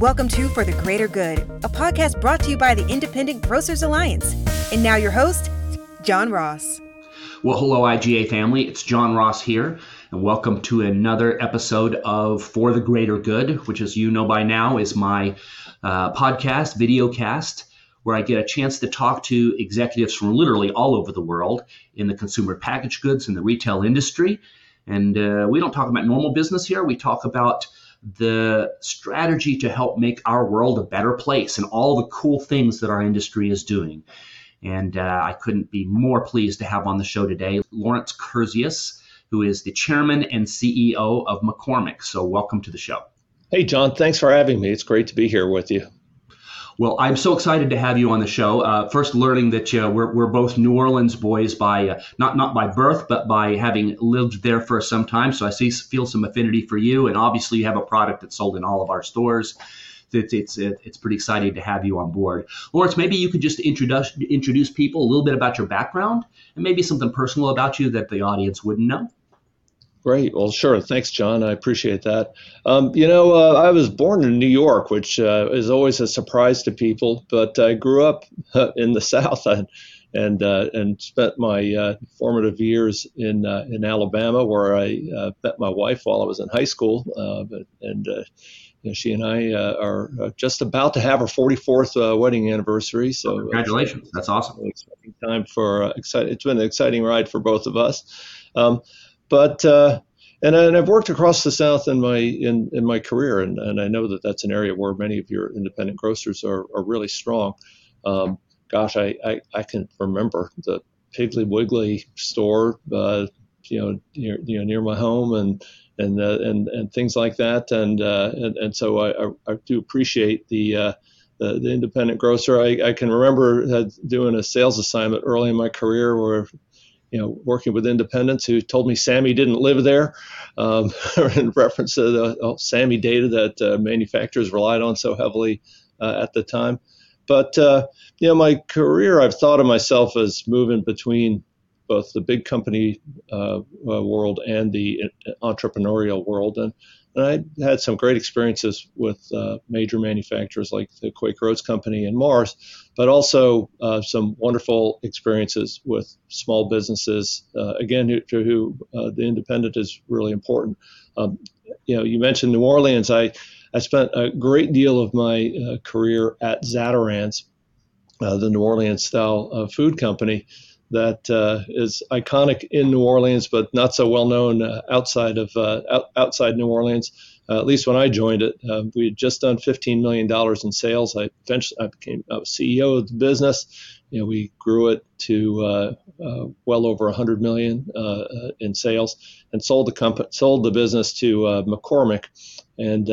Welcome to For the Greater Good, a podcast brought to you by the Independent Grocers Alliance. And now your host, John Ross. Well, hello, IGA family. It's John Ross here, and welcome to another episode of For the Greater Good, which, as you know by now, is my uh, podcast, video cast, where I get a chance to talk to executives from literally all over the world in the consumer packaged goods and the retail industry. And uh, we don't talk about normal business here, we talk about the strategy to help make our world a better place and all the cool things that our industry is doing. And uh, I couldn't be more pleased to have on the show today Lawrence Kurzius, who is the chairman and CEO of McCormick. So, welcome to the show. Hey, John, thanks for having me. It's great to be here with you. Well, I'm so excited to have you on the show. Uh, first, learning that uh, we're, we're both New Orleans boys by uh, not not by birth, but by having lived there for some time. So I see feel some affinity for you, and obviously you have a product that's sold in all of our stores. It's it's it's pretty exciting to have you on board, Lawrence. Maybe you could just introduce introduce people a little bit about your background and maybe something personal about you that the audience wouldn't know. Great. Well, sure. Thanks, John. I appreciate that. Um, you know, uh, I was born in New York, which uh, is always a surprise to people, but I grew up uh, in the South and and, uh, and spent my uh, formative years in uh, in Alabama, where I met my wife while I was in high school. But, and you know, she and I are just about to have our 44th wedding anniversary. So congratulations! That's awesome. Exciting time for exciting. It's been an exciting ride for both of us. Um, but uh, and, and I've worked across the South in my in, in my career, and, and I know that that's an area where many of your independent grocers are, are really strong. Um, gosh, I, I, I can remember the Piggly Wiggly store, uh, you know, near, you know, near my home, and and uh, and and things like that, and uh, and, and so I, I, do appreciate the. Uh, the, the independent grocer. I, I can remember uh, doing a sales assignment early in my career where you know, working with independents who told me SAMI didn't live there, um, in reference to the oh, SAMI data that uh, manufacturers relied on so heavily uh, at the time. But uh, you know, my career, I've thought of myself as moving between both the big company uh, uh, world and the uh, entrepreneurial world, and and I had some great experiences with uh, major manufacturers like the Quaker Oats Company and Mars, but also uh, some wonderful experiences with small businesses. Uh, again, who, to who uh, the independent is really important. Um, you know, you mentioned New Orleans. I I spent a great deal of my uh, career at Zatarain's, uh, the New Orleans style food company that uh, is iconic in New Orleans, but not so well known uh, outside of uh, out, outside New Orleans. Uh, at least when I joined it, uh, we had just done 15 million dollars in sales. I eventually I became I CEO of the business. You know, we grew it to uh, well over 100 million in sales, and sold the company sold the business to McCormick, and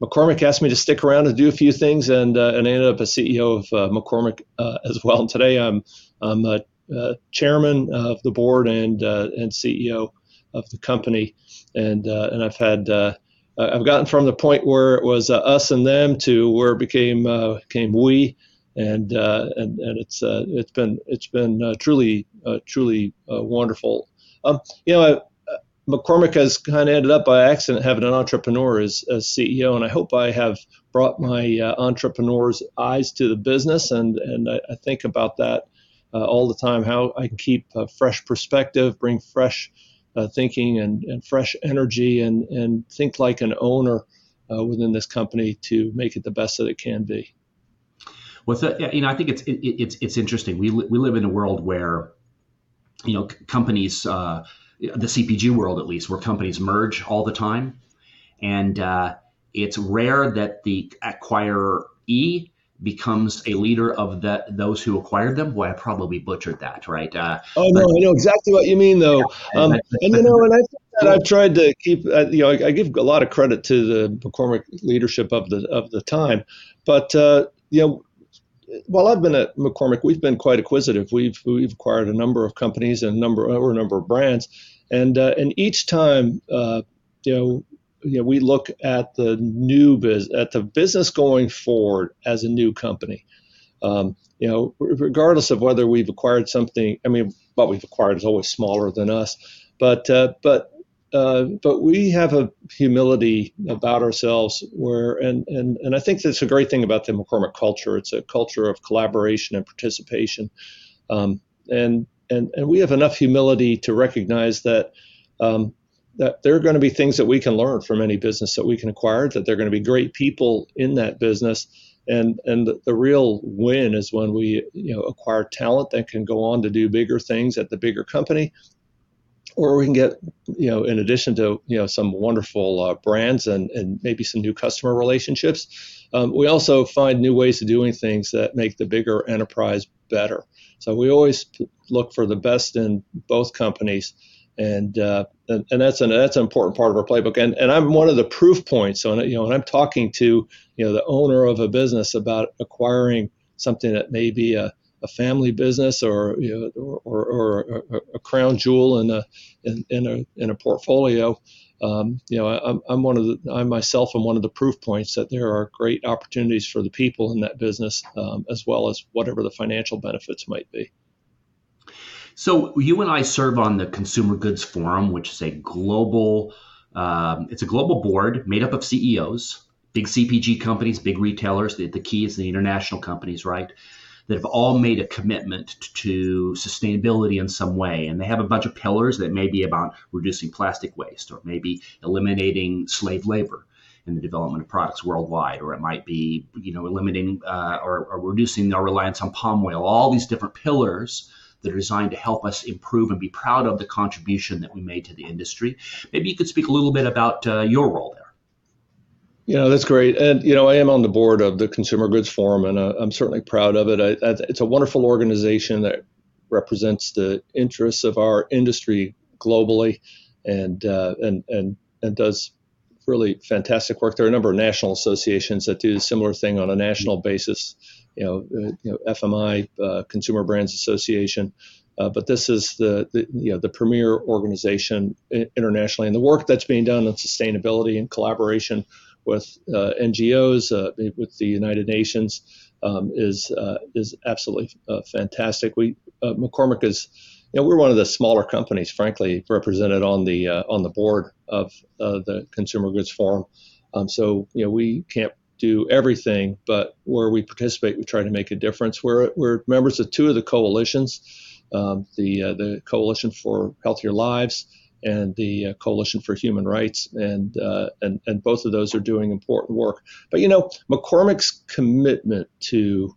McCormick asked me to stick around and do a few things, and and I ended up a CEO of McCormick as well. And today I'm I'm uh, chairman of the board and uh, and CEO of the company, and uh, and I've had I've gotten from the point where it was us and them to where it became became we, and and and it's it's been it's been truly truly wonderful. Um, you know. McCormick has kind of ended up by accident having an entrepreneur as, as CEO, and I hope I have brought my uh, entrepreneur's eyes to the business, and and I, I think about that uh, all the time, how I can keep a fresh perspective, bring fresh uh, thinking and, and fresh energy, and, and think like an owner uh, within this company to make it the best that it can be. Well, you know, I think it's it, it's it's interesting. We li- we live in a world where, you know, companies, uh, the CPG world at least, where companies merge all the time, and uh, it's rare that the acquirer E becomes a leader of the, those who acquired them. Boy, I probably butchered that, right? Uh, oh no, but, I know exactly what you mean, though. Yeah, um, and you know, and I think that I've tried to keep, uh, you know, I, I, give a lot of credit to the McCormick leadership of the of the time, but uh, you know. While I've been at McCormick, we've been quite acquisitive. We've we've acquired a number of companies and a number or a number of brands, and uh, and each time, uh, you know, you know, we look at the new biz at the business going forward as a new company. Um, you know, regardless of whether we've acquired something, I mean, what we've acquired is always smaller than us, but uh, but uh, but we have a humility about ourselves where, and, and, and I think that's a great thing about the McCormick culture. It's a culture of collaboration and participation. Um, and, and, and we have enough humility to recognize that, um, that there are going to be things that we can learn from any business that we can acquire, that there are going to be great people in that business. And, and the, the real win is when we you know, acquire talent that can go on to do bigger things at the bigger company or we can get, you know, in addition to, you know, some wonderful uh, brands and, and maybe some new customer relationships, um, we also find new ways of doing things that make the bigger enterprise better. So we always look for the best in both companies. And, uh, and, and that's an that's an important part of our playbook. And and I'm one of the proof points. So you know, when I'm talking to you know the owner of a business about acquiring something that may be a a family business or you know, or, or, or, a crown jewel in a in, in a in a portfolio. Um, you know, I'm, I'm one of the I myself am one of the proof points that there are great opportunities for the people in that business um, as well as whatever the financial benefits might be. So you and I serve on the Consumer Goods Forum, which is a global um, it's a global board made up of CEOs, big CPG companies, big retailers. The, the key is the international companies, right? that have all made a commitment to sustainability in some way. And they have a bunch of pillars that may be about reducing plastic waste or maybe eliminating slave labor in the development of products worldwide, or it might be, you know, eliminating uh, or, or reducing our reliance on palm oil. All these different pillars that are designed to help us improve and be proud of the contribution that we made to the industry. Maybe you could speak a little bit about uh, your role there. You know, that's great. And, you know, I am on the board of the Consumer Goods Forum, and uh, I'm certainly proud of it. I, I, it's a wonderful organization that represents the interests of our industry globally and, uh, and, and, and does really fantastic work. There are a number of national associations that do a similar thing on a national basis. You know, uh, you know FMI, uh, Consumer Brands Association, uh, but this is the, the, you know the premier organization internationally, and the work that's being done on sustainability and collaboration with uh, NGOs, uh, with the United Nations, um, is uh, is absolutely fantastic. We McCormick is, you know, we're one of the smaller companies, frankly, represented on the on the board of the Consumer Goods Forum. Um, so you know, we can't do everything, but where we participate, we try to make a difference. We're, we're members of two of the coalitions, um, the uh, the Coalition for Healthier Lives and the uh, Coalition for Human Rights, and, uh, and and both of those are doing important work. But you know, McCormick's commitment to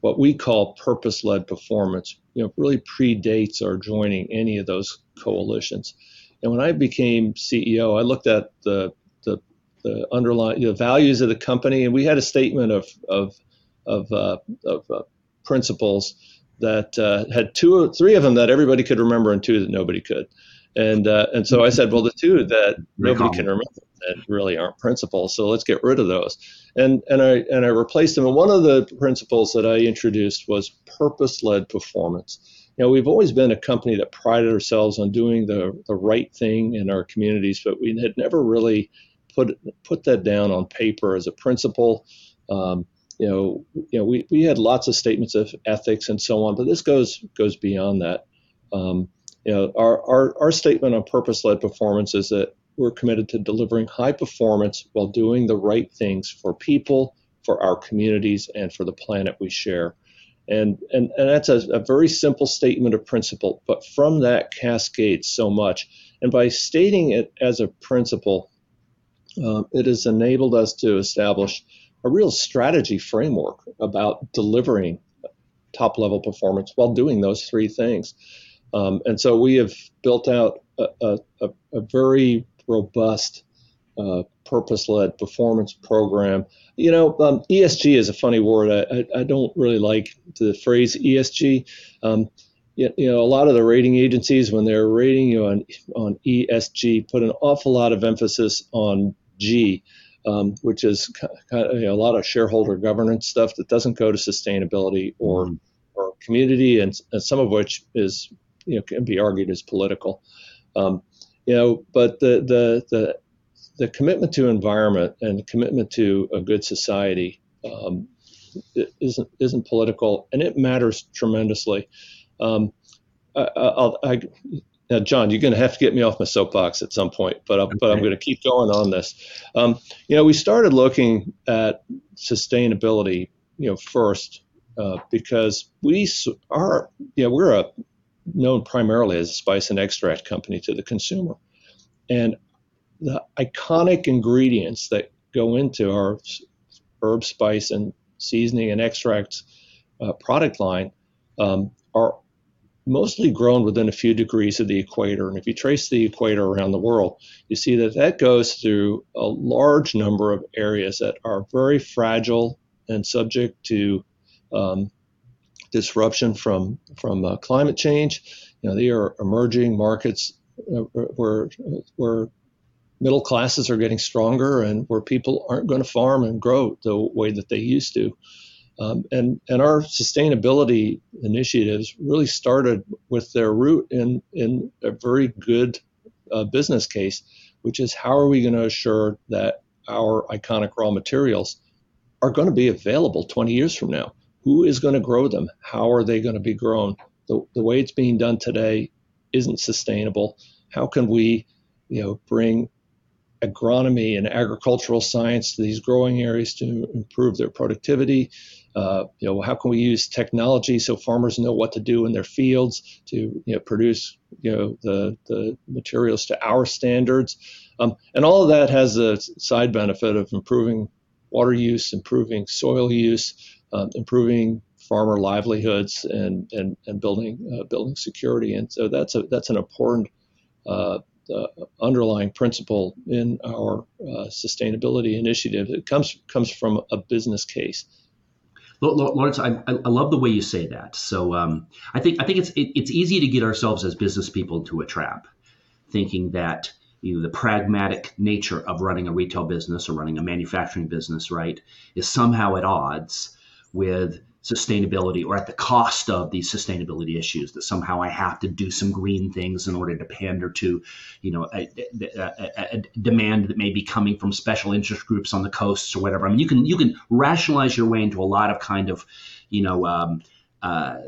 what we call purpose-led performance, you know, really predates our joining any of those coalitions. And when I became CEO, I looked at the the, underlying the values of the company, and we had a statement of of of, uh, of uh, principles that uh, had two or three of them that everybody could remember, and two that nobody could. And uh, and so I said, well, the two that nobody can remember that really aren't principles, so let's get rid of those. And and I and I replaced them. And one of the principles that I introduced was purpose-led performance. You know, we've always been a company that prided ourselves on doing the the right thing in our communities, but we had never really put put that down on paper as a principle. Um, you know, you know, we, we had lots of statements of ethics and so on, but this goes goes beyond that. Um, you know, our, our, our statement on purpose-led performance is that we're committed to delivering high performance while doing the right things for people, for our communities, and for the planet we share. And, and, and that's a, a very simple statement of principle, but from that cascades so much. And by stating it as a principle, um, it has enabled us to establish a real strategy framework about delivering top level performance while doing those three things. Um, and so we have built out a, a, a very robust uh, purpose-led performance program. You know, um, ESG is a funny word. I, I, I, don't really like the phrase ESG. Um, you, you, know, a lot of the rating agencies, when they're rating you on on ESG, put an awful lot of emphasis on G, um, which is kind of, you know, a lot of shareholder governance stuff that doesn't go to sustainability or mm. or community, and, and some of which is you know can be argued as political. Um, you know, but the the the the commitment to environment and the commitment to a good society um, isn't isn't political, and it matters tremendously. Um, I, I, now, John, you're going to have to get me off my soapbox at some point, but I'm, okay. but I'm going to keep going on this. Um, you know, we started looking at sustainability, you know, first uh, because we are, you know, we're a known primarily as a spice and extract company to the consumer, and the iconic ingredients that go into our herb, spice, and seasoning and extracts uh, product line um, are mostly grown within a few degrees of the equator. And if you trace the equator around the world, you see that that goes through a large number of areas that are very fragile and subject to um, disruption from from uh, climate change. You know, they are emerging markets uh, where where middle classes are getting stronger and where people aren't going to farm and grow the way that they used to. Um, and, and our sustainability initiatives really started with their root in, in a very good uh, business case, which is how are we going to assure that our iconic raw materials are going to be available 20 years from now? Who is going to grow them? How are they going to be grown? The, the way it's being done today isn't sustainable. How can we, you know, bring agronomy and agricultural science to these growing areas to improve their productivity, uh, you know, how can we use technology so farmers know what to do in their fields to you know, produce you know the the materials to our standards, um, and all of that has a side benefit of improving water use, improving soil use, um, improving farmer livelihoods, and and and building uh, building security. And so that's a that's an important uh, uh, underlying principle in our uh, sustainability initiative. It comes comes from a business case. Lawrence, I, I love the way you say that. So um, I think I think it's it, it's easy to get ourselves as business people into a trap, thinking that you know the pragmatic nature of running a retail business or running a manufacturing business, right, is somehow at odds with sustainability or at the cost of these sustainability issues that somehow I have to do some green things in order to pander to, you know, a, a, a, demand that may be coming from special interest groups on the coasts or whatever. I mean, you can you can rationalize your way into a lot of kind of, you know, um, uh,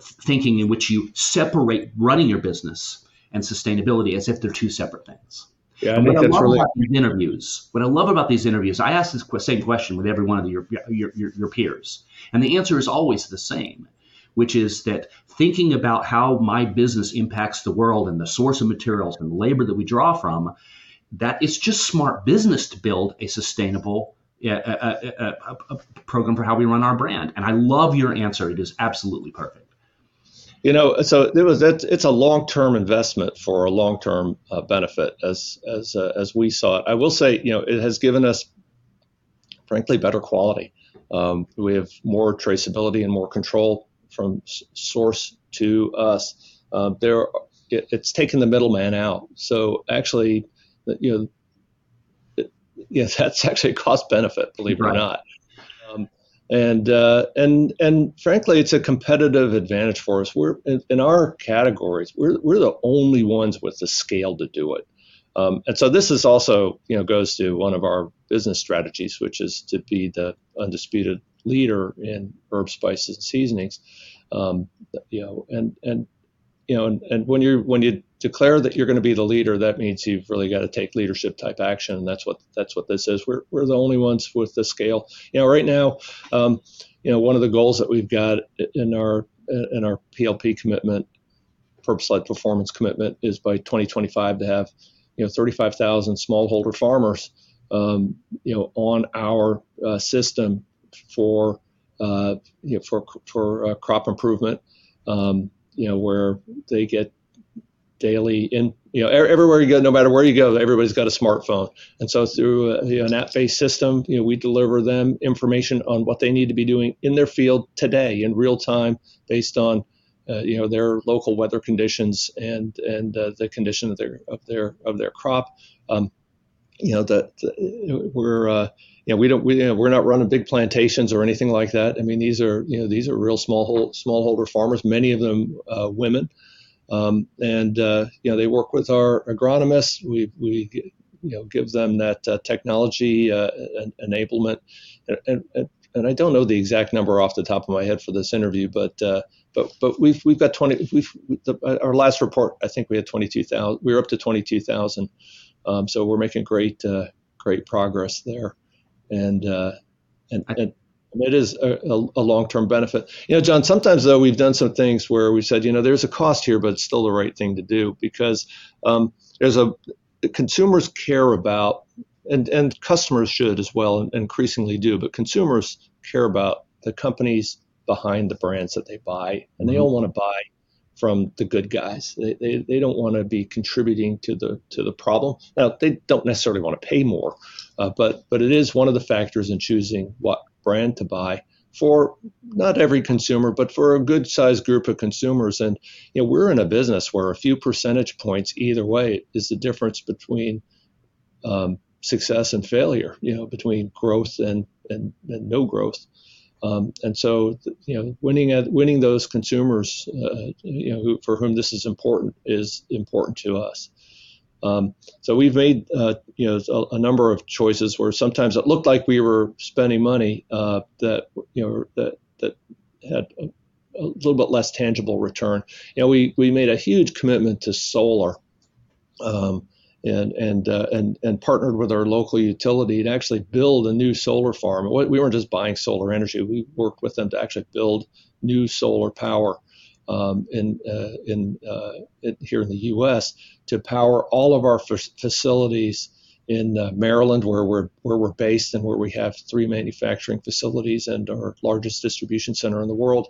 thinking in which you separate running your business and sustainability as if they're two separate things. Yeah, I what I love really... about these interviews, what I love about these interviews, I ask this same question with every one of your, your, your, your peers, and the answer is always the same, which is that thinking about how my business impacts the world and the source of materials and the labor that we draw from, that it's just smart business to build a sustainable a, a, a, a program for how we run our brand. And I love your answer. It is absolutely perfect. You know, so it was it's a long-term investment for a long-term uh, benefit as as uh, as we saw it. I will say, you know, it has given us, frankly, better quality. Um, we have more traceability and more control from source to us. Um, there, it, it's taken the middleman out. So actually, you know, it, yeah, that's actually a cost benefit, believe it or not and uh, and and frankly, it's a competitive advantage for us. We're in, in, our categories, we're we're the only ones with the scale to do it. Um, and so this is also, you know, goes to one of our business strategies, which is to be the undisputed leader in herb, spices, and seasonings. Um, you know, and and you know, and, and when you when you declare that you're going to be the leader, that means you've really got to take leadership type action, and that's what that's what this is. We're we're the only ones with the scale. You know, right now, um, you know, one of the goals that we've got in our in our PLP commitment, purpose-led performance commitment, is by 2025 to have you know 35,000 smallholder farmers, um, you know, on our uh, system for uh, you know for for uh, crop improvement. Um, you know, where they get daily in you know everywhere you go no matter where you go everybody's got a smartphone. And so through a, you know, an app-based system you know we deliver them information on what they need to be doing in their field today in real time based on uh, you know their local weather conditions and and uh, the condition of their of their of their crop. Um, you know that we're uh, you know, we don't, we, you know, we're not running big plantations or anything like that. I mean, these are, you know, these are real small smallholder farmers, many of them uh, women, um, and uh, you know, they work with our agronomists. We, we, you know, give them that uh, technology uh, enablement, and, and, and I don't know the exact number off the top of my head for this interview, but uh, but but we've we've got 20. We've the, our last report, I think we had 22,000. We were up to 22,000. Um, so we're making great uh, great progress there, and uh, and, and it is a, a, long-term benefit. You know, John. Sometimes though, we've done some things where we said, you know, there's a cost here, but it's still the right thing to do because um, there's a consumers care about, and and customers should as well, and increasingly do, but consumers care about the companies behind the brands that they buy, and they mm-hmm. all want to buy from the good guys. They, they, they don't want to be contributing to the to the problem. Now they don't necessarily want to pay more, uh, but but it is one of the factors in choosing what brand to buy for not every consumer, but for a good sized group of consumers. And you know, we're in a business where a few percentage points either way is the difference between um, success and failure. You know, between growth and and, and no growth. Um, and so, you know, winning at, winning those consumers, uh, you know, who, for whom this is important is important to us. Um, so we've made, uh, you know, a, a, number of choices where sometimes it looked like we were spending money uh, that, you know, that that had a, a, little bit less tangible return. You know, we we made a huge commitment to solar. Um, and and uh, and and partnered with our local utility to actually build a new solar farm. We weren't just buying solar energy; we worked with them to actually build new solar power um, in uh, in, uh, in, here in the U.S. to power all of our f- facilities in uh, Maryland, where we're where we're based and where we have three manufacturing facilities and our largest distribution center in the world,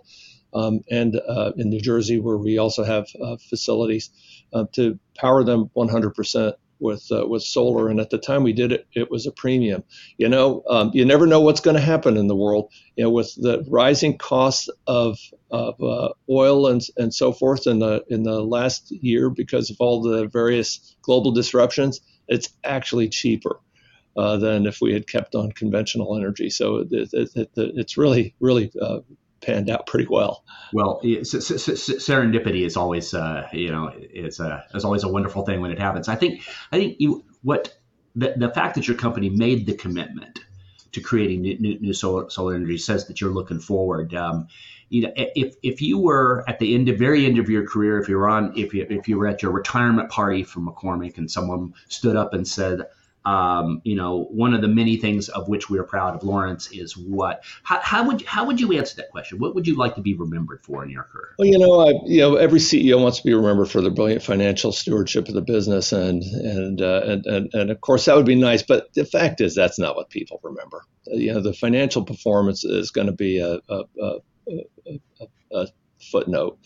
um, and uh, in New Jersey, where we also have uh, facilities uh, to power them 100% with uh, with solar. And at the time we did it, it was a premium. You know, um, you never know what's going to happen in the world. You know, with the rising costs of of uh, oil and and so forth in the in the last year because of all the various global disruptions, it's actually cheaper. Uh, than if we had kept on conventional energy. So it, it, it, it's really, really uh, panned out pretty well. Well, serendipity is always, uh, you know, is a is always a wonderful thing when it happens. I think I think you what the, the fact that your company made the commitment to creating new, new, new solar, solar energy says that you're looking forward. Um, you know, if if you were at the end, of very end of your career, if you were on, if you if you were at your retirement party from McCormick, and someone stood up and said, um, you know, one of the many things of which we are proud of Lawrence is what? How, how, would how would you answer that question? What would you like to be remembered for in your career? Well, you know, I, you know, every CEO wants to be remembered for the brilliant financial stewardship of the business, and and uh, and, and and of course that would be nice. But the fact is, that's not what people remember. You know, the financial performance is going to be a, a, a, a footnote.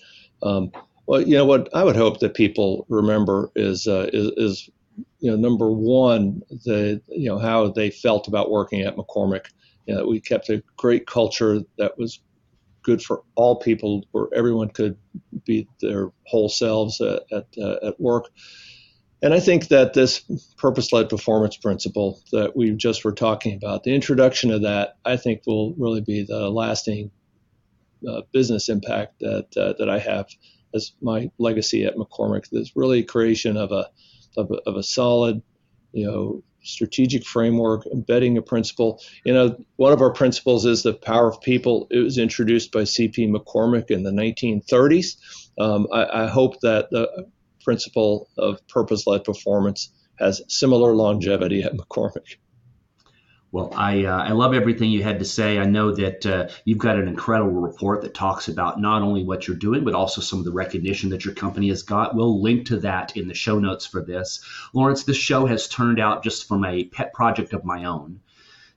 Um, well, you know what I would hope that people remember is uh, is, is you know, number one, the you know how they felt about working at McCormick. You know, we kept a great culture that was good for all people, where everyone could be their whole selves at at, uh, at work. And I think that this purpose-led performance principle that we just were talking about, the introduction of that, I think will really be the lasting uh, business impact that uh, that I have as my legacy at McCormick. This really creation of a of a, of a solid, you know, strategic framework, embedding a principle. You know, one of our principles is the power of people. It was introduced by C.P. McCormick in the 1930s. Um, I, I, hope that the principle of purpose-led performance has similar longevity at McCormick. Well, I, uh, I love everything you had to say. I know that uh, you've got an incredible report that talks about not only what you're doing, but also some of the recognition that your company has got. We'll link to that in the show notes for this. Lawrence, this show has turned out just from a pet project of my own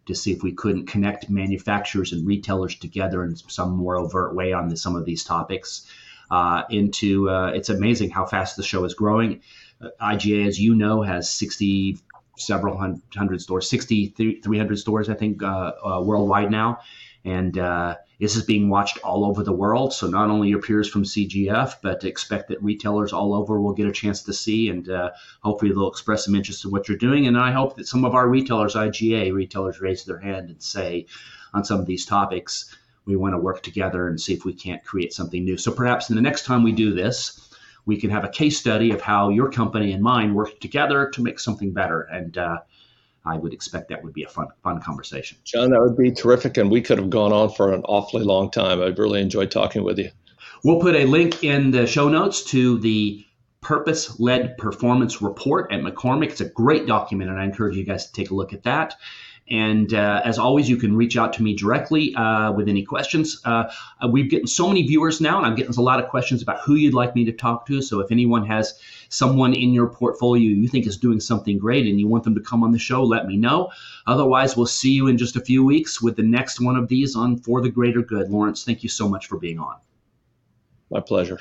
to see if we couldn't connect manufacturers and retailers together in some more overt way on the, some of these topics. Uh, into uh, it's amazing how fast the show is growing. Uh, IGA, as you know, has 60 several hundred stores, 60, 300 stores, I think, uh, uh, worldwide now. And uh, this is being watched all over the world. So not only your peers from CGF, but expect that retailers all over will get a chance to see, and uh, hopefully they'll express some interest in what you're doing. And I hope that some of our retailers, IGA retailers, raise their hand and say on some of these topics, we want to work together and see if we can't create something new. So perhaps in the next time we do this, we can have a case study of how your company and mine worked together to make something better. And uh, I would expect that would be a fun, fun conversation. John, that would be terrific, and we could have gone on for an awfully long time. I've really enjoyed talking with you. We'll put a link in the show notes to the Purpose Led Performance Report at McCormick. It's a great document, and I encourage you guys to take a look at that. And uh, as always, you can reach out to me directly uh, with any questions. Uh, we've gotten so many viewers now, and I'm getting a lot of questions about who you'd like me to talk to. So if anyone has someone in your portfolio you think is doing something great and you want them to come on the show, let me know. Otherwise, we'll see you in just a few weeks with the next one of these on For the Greater Good. Lawrence, thank you so much for being on. My pleasure.